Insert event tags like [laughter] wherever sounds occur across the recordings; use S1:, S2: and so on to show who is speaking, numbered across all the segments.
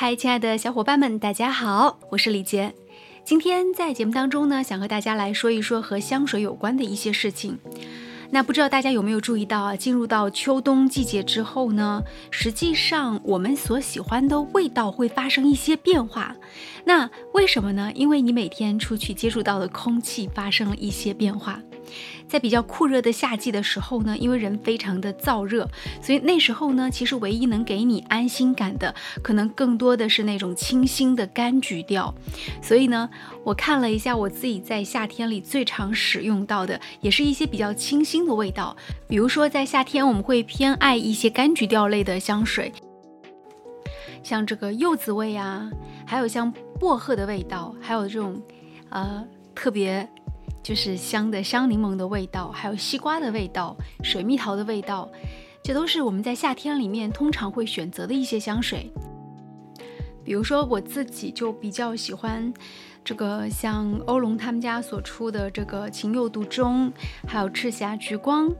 S1: 嗨，亲爱的小伙伴们，大家好，我是李杰。今天在节目当中呢，想和大家来说一说和香水有关的一些事情。那不知道大家有没有注意到啊？进入到秋冬季节之后呢，实际上我们所喜欢的味道会发生一些变化。那为什么呢？因为你每天出去接触到的空气发生了一些变化。在比较酷热的夏季的时候呢，因为人非常的燥热，所以那时候呢，其实唯一能给你安心感的，可能更多的是那种清新的柑橘调。所以呢，我看了一下我自己在夏天里最常使用到的，也是一些比较清新的味道。比如说在夏天，我们会偏爱一些柑橘调类的香水，像这个柚子味啊，还有像薄荷的味道，还有这种呃特别。就是香的香柠檬的味道，还有西瓜的味道、水蜜桃的味道，这都是我们在夏天里面通常会选择的一些香水。比如说我自己就比较喜欢这个像欧龙他们家所出的这个情有独钟，还有赤霞橘光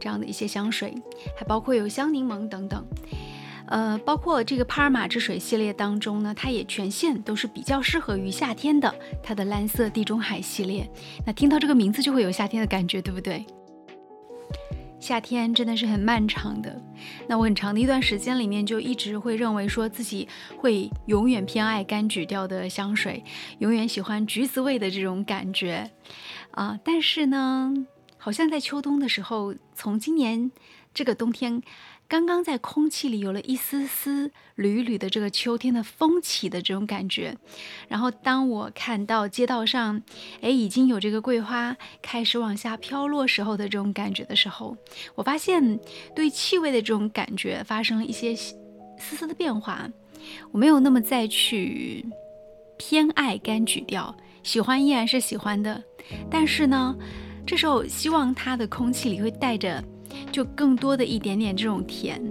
S1: 这样的一些香水，还包括有香柠檬等等。呃，包括这个帕尔玛之水系列当中呢，它也全线都是比较适合于夏天的。它的蓝色地中海系列，那听到这个名字就会有夏天的感觉，对不对？夏天真的是很漫长的。那我很长的一段时间里面就一直会认为说自己会永远偏爱柑橘调的香水，永远喜欢橘子味的这种感觉啊。但是呢，好像在秋冬的时候，从今年这个冬天。刚刚在空气里有了一丝丝缕缕的这个秋天的风起的这种感觉，然后当我看到街道上，哎，已经有这个桂花开始往下飘落时候的这种感觉的时候，我发现对气味的这种感觉发生了一些丝丝的变化。我没有那么再去偏爱柑橘调，喜欢依然是喜欢的，但是呢，这时候希望它的空气里会带着。就更多的一点点这种甜。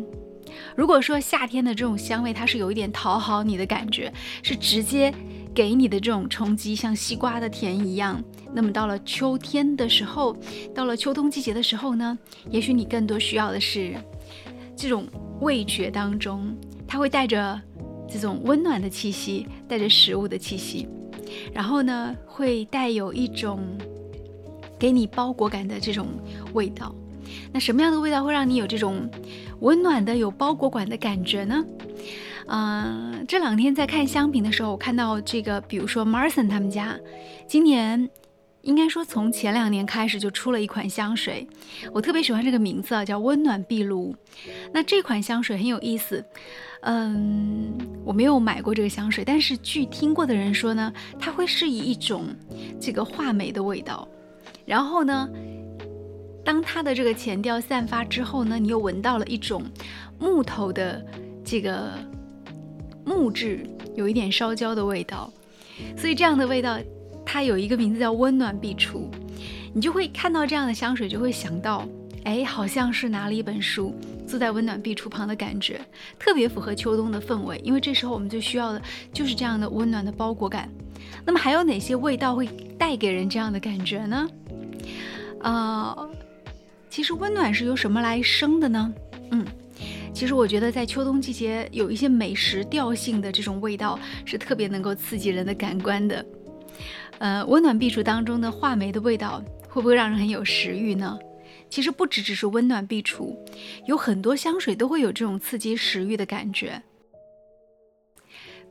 S1: 如果说夏天的这种香味，它是有一点讨好你的感觉，是直接给你的这种冲击，像西瓜的甜一样。那么到了秋天的时候，到了秋冬季节的时候呢，也许你更多需要的是这种味觉当中，它会带着这种温暖的气息，带着食物的气息，然后呢，会带有一种给你包裹感的这种味道。那什么样的味道会让你有这种温暖的、有包裹感的感觉呢？嗯，这两天在看香品的时候，我看到这个，比如说 Marson 他们家，今年应该说从前两年开始就出了一款香水，我特别喜欢这个名字啊，叫温暖壁炉。那这款香水很有意思，嗯，我没有买过这个香水，但是据听过的人说呢，它会是以一种这个画眉的味道，然后呢。当它的这个前调散发之后呢，你又闻到了一种木头的这个木质，有一点烧焦的味道。所以这样的味道，它有一个名字叫温暖壁橱。你就会看到这样的香水，就会想到，哎，好像是拿了一本书，坐在温暖壁橱旁的感觉，特别符合秋冬的氛围。因为这时候我们最需要的就是这样的温暖的包裹感。那么还有哪些味道会带给人这样的感觉呢？啊。其实温暖是由什么来生的呢？嗯，其实我觉得在秋冬季节有一些美食调性的这种味道是特别能够刺激人的感官的。呃，温暖壁橱当中的话梅的味道会不会让人很有食欲呢？其实不只只是温暖壁橱，有很多香水都会有这种刺激食欲的感觉。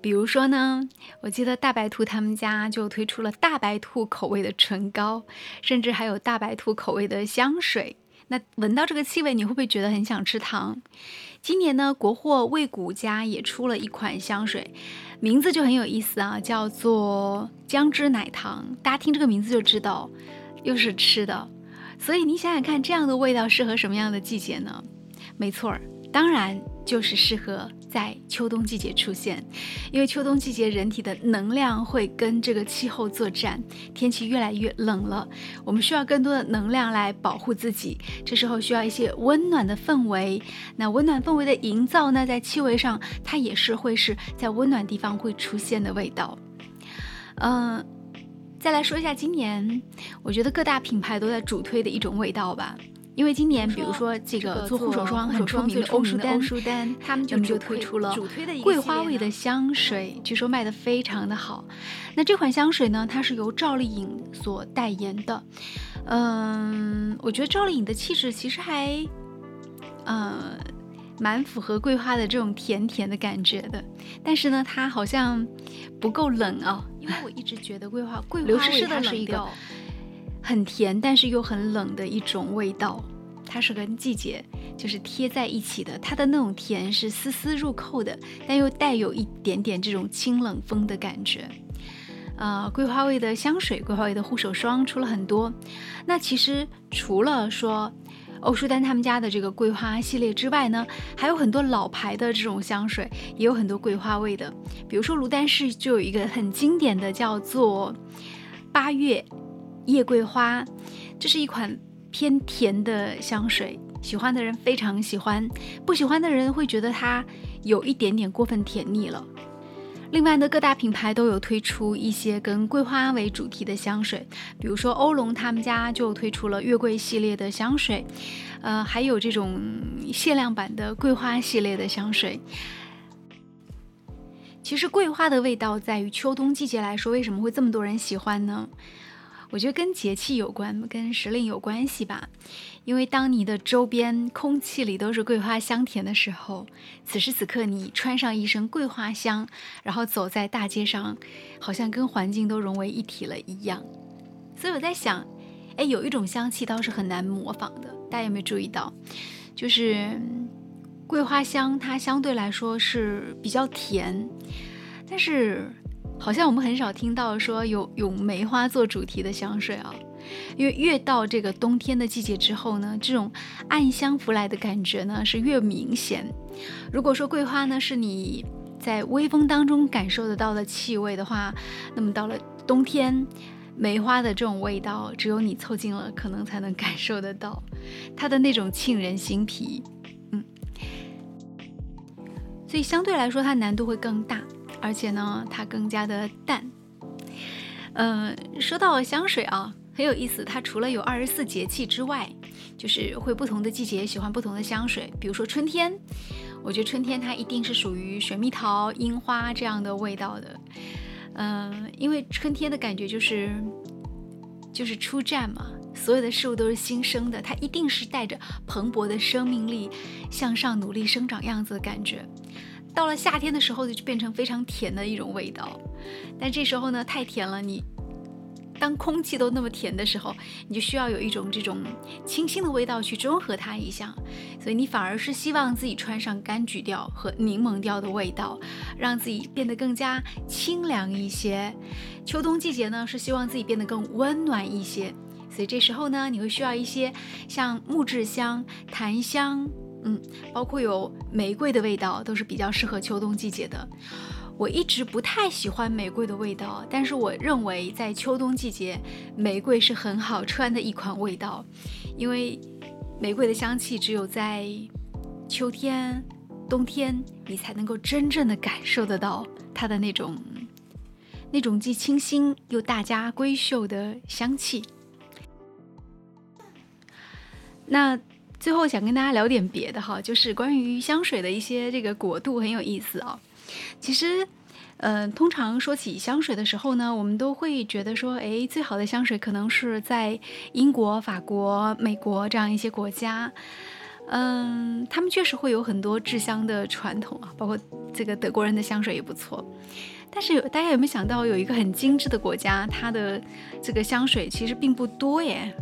S1: 比如说呢，我记得大白兔他们家就推出了大白兔口味的唇膏，甚至还有大白兔口味的香水。那闻到这个气味，你会不会觉得很想吃糖？今年呢，国货味谷家也出了一款香水，名字就很有意思啊，叫做姜汁奶糖。大家听这个名字就知道，又是吃的。所以你想想看，这样的味道适合什么样的季节呢？没错儿，当然就是适合。在秋冬季节出现，因为秋冬季节人体的能量会跟这个气候作战，天气越来越冷了，我们需要更多的能量来保护自己。这时候需要一些温暖的氛围。那温暖氛围的营造呢，在气味上它也是会是在温暖地方会出现的味道。嗯，再来说一下今年，我觉得各大品牌都在主推的一种味道吧。因为今年比如说这个做护手霜很出名的欧舒丹，他们就推出了桂花味的香水，据说卖的非常的好。那这款香水呢，它是由赵丽颖所代言的。嗯，我觉得赵丽颖的气质其实还，呃，蛮符合桂花的这种甜甜的感觉的。但是呢，它好像不够冷啊，因为我一直觉得桂花桂 [laughs] 花味它是一个很甜，但是又很冷的一种味道。它是跟季节就是贴在一起的，它的那种甜是丝丝入扣的，但又带有一点点这种清冷风的感觉。呃，桂花味的香水，桂花味的护手霜出了很多。那其实除了说欧舒丹他们家的这个桂花系列之外呢，还有很多老牌的这种香水，也有很多桂花味的。比如说卢丹氏就有一个很经典的，叫做八月夜桂花，这是一款偏甜的香水，喜欢的人非常喜欢，不喜欢的人会觉得它有一点点过分甜腻了。另外呢，各大品牌都有推出一些跟桂花为主题的香水，比如说欧龙他们家就推出了月桂系列的香水，呃，还有这种限量版的桂花系列的香水。其实桂花的味道在于秋冬季节来说，为什么会这么多人喜欢呢？我觉得跟节气有关，跟时令有关系吧。因为当你的周边空气里都是桂花香甜的时候，此时此刻你穿上一身桂花香，然后走在大街上，好像跟环境都融为一体了一样。所以我在想，哎，有一种香气倒是很难模仿的，大家有没有注意到？就是桂花香，它相对来说是比较甜，但是。好像我们很少听到说有用梅花做主题的香水啊，因为越到这个冬天的季节之后呢，这种暗香拂来的感觉呢是越明显。如果说桂花呢是你在微风当中感受得到的气味的话，那么到了冬天，梅花的这种味道，只有你凑近了可能才能感受得到它的那种沁人心脾。嗯，所以相对来说它难度会更大。而且呢，它更加的淡。嗯，说到香水啊，很有意思。它除了有二十四节气之外，就是会不同的季节喜欢不同的香水。比如说春天，我觉得春天它一定是属于水蜜桃、樱花这样的味道的。嗯，因为春天的感觉就是就是初绽嘛，所有的事物都是新生的，它一定是带着蓬勃的生命力向上努力生长样子的感觉。到了夏天的时候，就变成非常甜的一种味道，但这时候呢，太甜了。你当空气都那么甜的时候，你就需要有一种这种清新的味道去中和它一下。所以你反而是希望自己穿上柑橘调和柠檬调的味道，让自己变得更加清凉一些。秋冬季节呢，是希望自己变得更温暖一些。所以这时候呢，你会需要一些像木质香、檀香。嗯，包括有玫瑰的味道，都是比较适合秋冬季节的。我一直不太喜欢玫瑰的味道，但是我认为在秋冬季节，玫瑰是很好穿的一款味道，因为玫瑰的香气只有在秋天、冬天，你才能够真正的感受得到它的那种那种既清新又大家闺秀的香气。那。最后想跟大家聊点别的哈，就是关于香水的一些这个国度很有意思啊。其实，嗯，通常说起香水的时候呢，我们都会觉得说，哎，最好的香水可能是在英国、法国、美国这样一些国家。嗯，他们确实会有很多制香的传统啊，包括这个德国人的香水也不错。但是有大家有没有想到，有一个很精致的国家，它的这个香水其实并不多耶，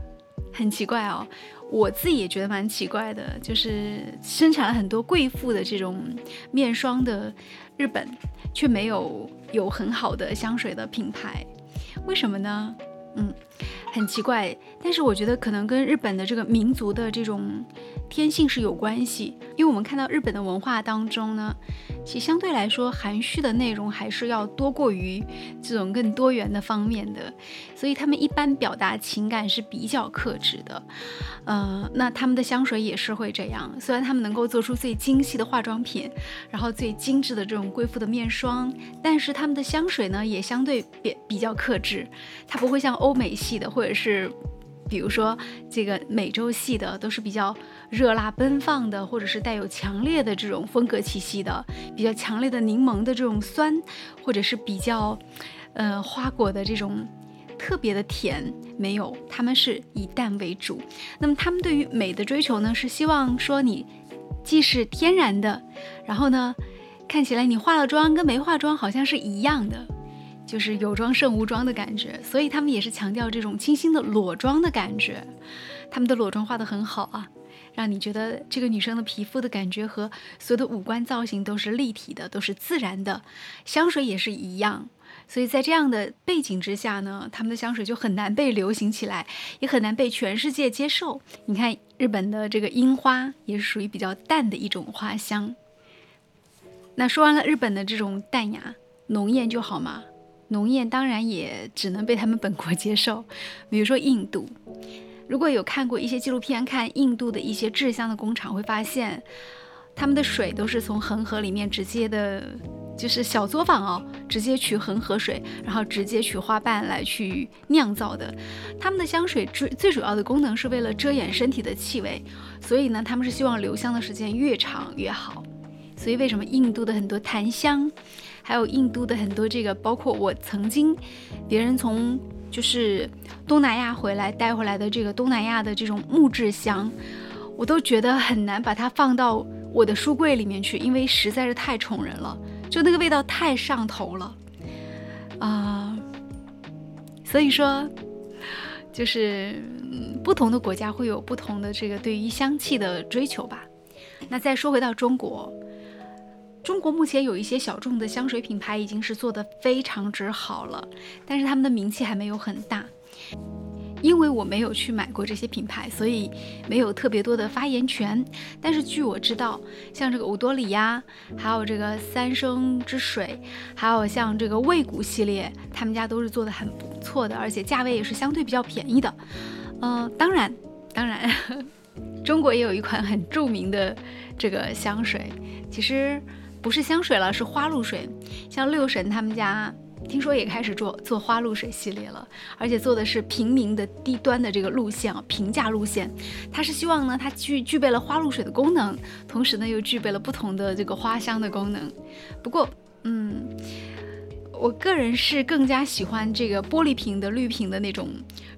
S1: 很奇怪哦。我自己也觉得蛮奇怪的，就是生产了很多贵妇的这种面霜的日本，却没有有很好的香水的品牌，为什么呢？嗯，很奇怪。但是我觉得可能跟日本的这个民族的这种天性是有关系，因为我们看到日本的文化当中呢。其实相对来说，含蓄的内容还是要多过于这种更多元的方面的，所以他们一般表达情感是比较克制的。呃，那他们的香水也是会这样，虽然他们能够做出最精细的化妆品，然后最精致的这种贵妇的面霜，但是他们的香水呢也相对比比较克制，它不会像欧美系的或者是比如说这个美洲系的，都是比较热辣奔放的，或者是带有强烈的这种风格气息的，比较强烈的柠檬的这种酸，或者是比较，呃花果的这种特别的甜，没有，他们是以淡为主。那么他们对于美的追求呢，是希望说你既是天然的，然后呢，看起来你化了妆跟没化妆好像是一样的。就是有妆胜无妆的感觉，所以他们也是强调这种清新的裸妆的感觉。他们的裸妆画得很好啊，让你觉得这个女生的皮肤的感觉和所有的五官造型都是立体的，都是自然的。香水也是一样，所以在这样的背景之下呢，他们的香水就很难被流行起来，也很难被全世界接受。你看日本的这个樱花也是属于比较淡的一种花香。那说完了日本的这种淡雅浓艳就好吗？浓艳当然也只能被他们本国接受，比如说印度，如果有看过一些纪录片，看印度的一些制香的工厂，会发现他们的水都是从恒河里面直接的，就是小作坊哦，直接取恒河水，然后直接取花瓣来去酿造的。他们的香水最最主要的功能是为了遮掩身体的气味，所以呢，他们是希望留香的时间越长越好。所以为什么印度的很多檀香？还有印度的很多这个，包括我曾经，别人从就是东南亚回来带回来的这个东南亚的这种木质香，我都觉得很难把它放到我的书柜里面去，因为实在是太宠人了，就那个味道太上头了啊。所以说，就是不同的国家会有不同的这个对于香气的追求吧。那再说回到中国。中国目前有一些小众的香水品牌已经是做得非常之好了，但是他们的名气还没有很大。因为我没有去买过这些品牌，所以没有特别多的发言权。但是据我知道，像这个五多里呀，还有这个三生之水，还有像这个魏谷系列，他们家都是做的很不错的，而且价位也是相对比较便宜的。嗯，当然，当然，[laughs] 中国也有一款很著名的这个香水，其实。不是香水了，是花露水。像六神他们家，听说也开始做做花露水系列了，而且做的是平民的低端的这个路线啊，平价路线。他是希望呢，它具具备了花露水的功能，同时呢又具备了不同的这个花香的功能。不过，嗯，我个人是更加喜欢这个玻璃瓶的绿瓶的那种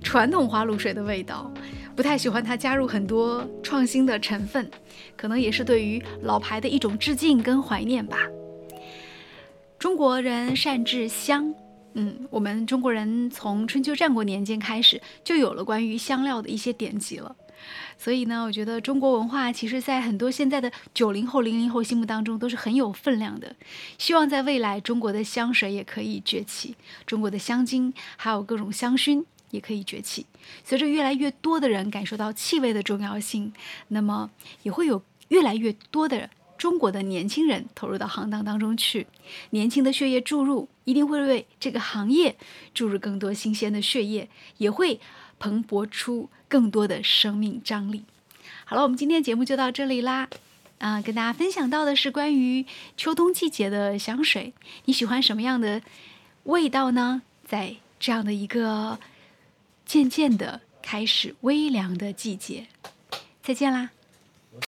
S1: 传统花露水的味道。不太喜欢它加入很多创新的成分，可能也是对于老牌的一种致敬跟怀念吧。中国人善制香，嗯，我们中国人从春秋战国年间开始就有了关于香料的一些典籍了。所以呢，我觉得中国文化其实在很多现在的九零后、零零后心目当中都是很有分量的。希望在未来，中国的香水也可以崛起，中国的香精还有各种香薰。也可以崛起。随着越来越多的人感受到气味的重要性，那么也会有越来越多的中国的年轻人投入到行当当中去。年轻的血液注入，一定会为这个行业注入更多新鲜的血液，也会蓬勃出更多的生命张力。好了，我们今天节目就到这里啦。啊，跟大家分享到的是关于秋冬季节的香水，你喜欢什么样的味道呢？在这样的一个。渐渐的开始微凉的季节，再见啦。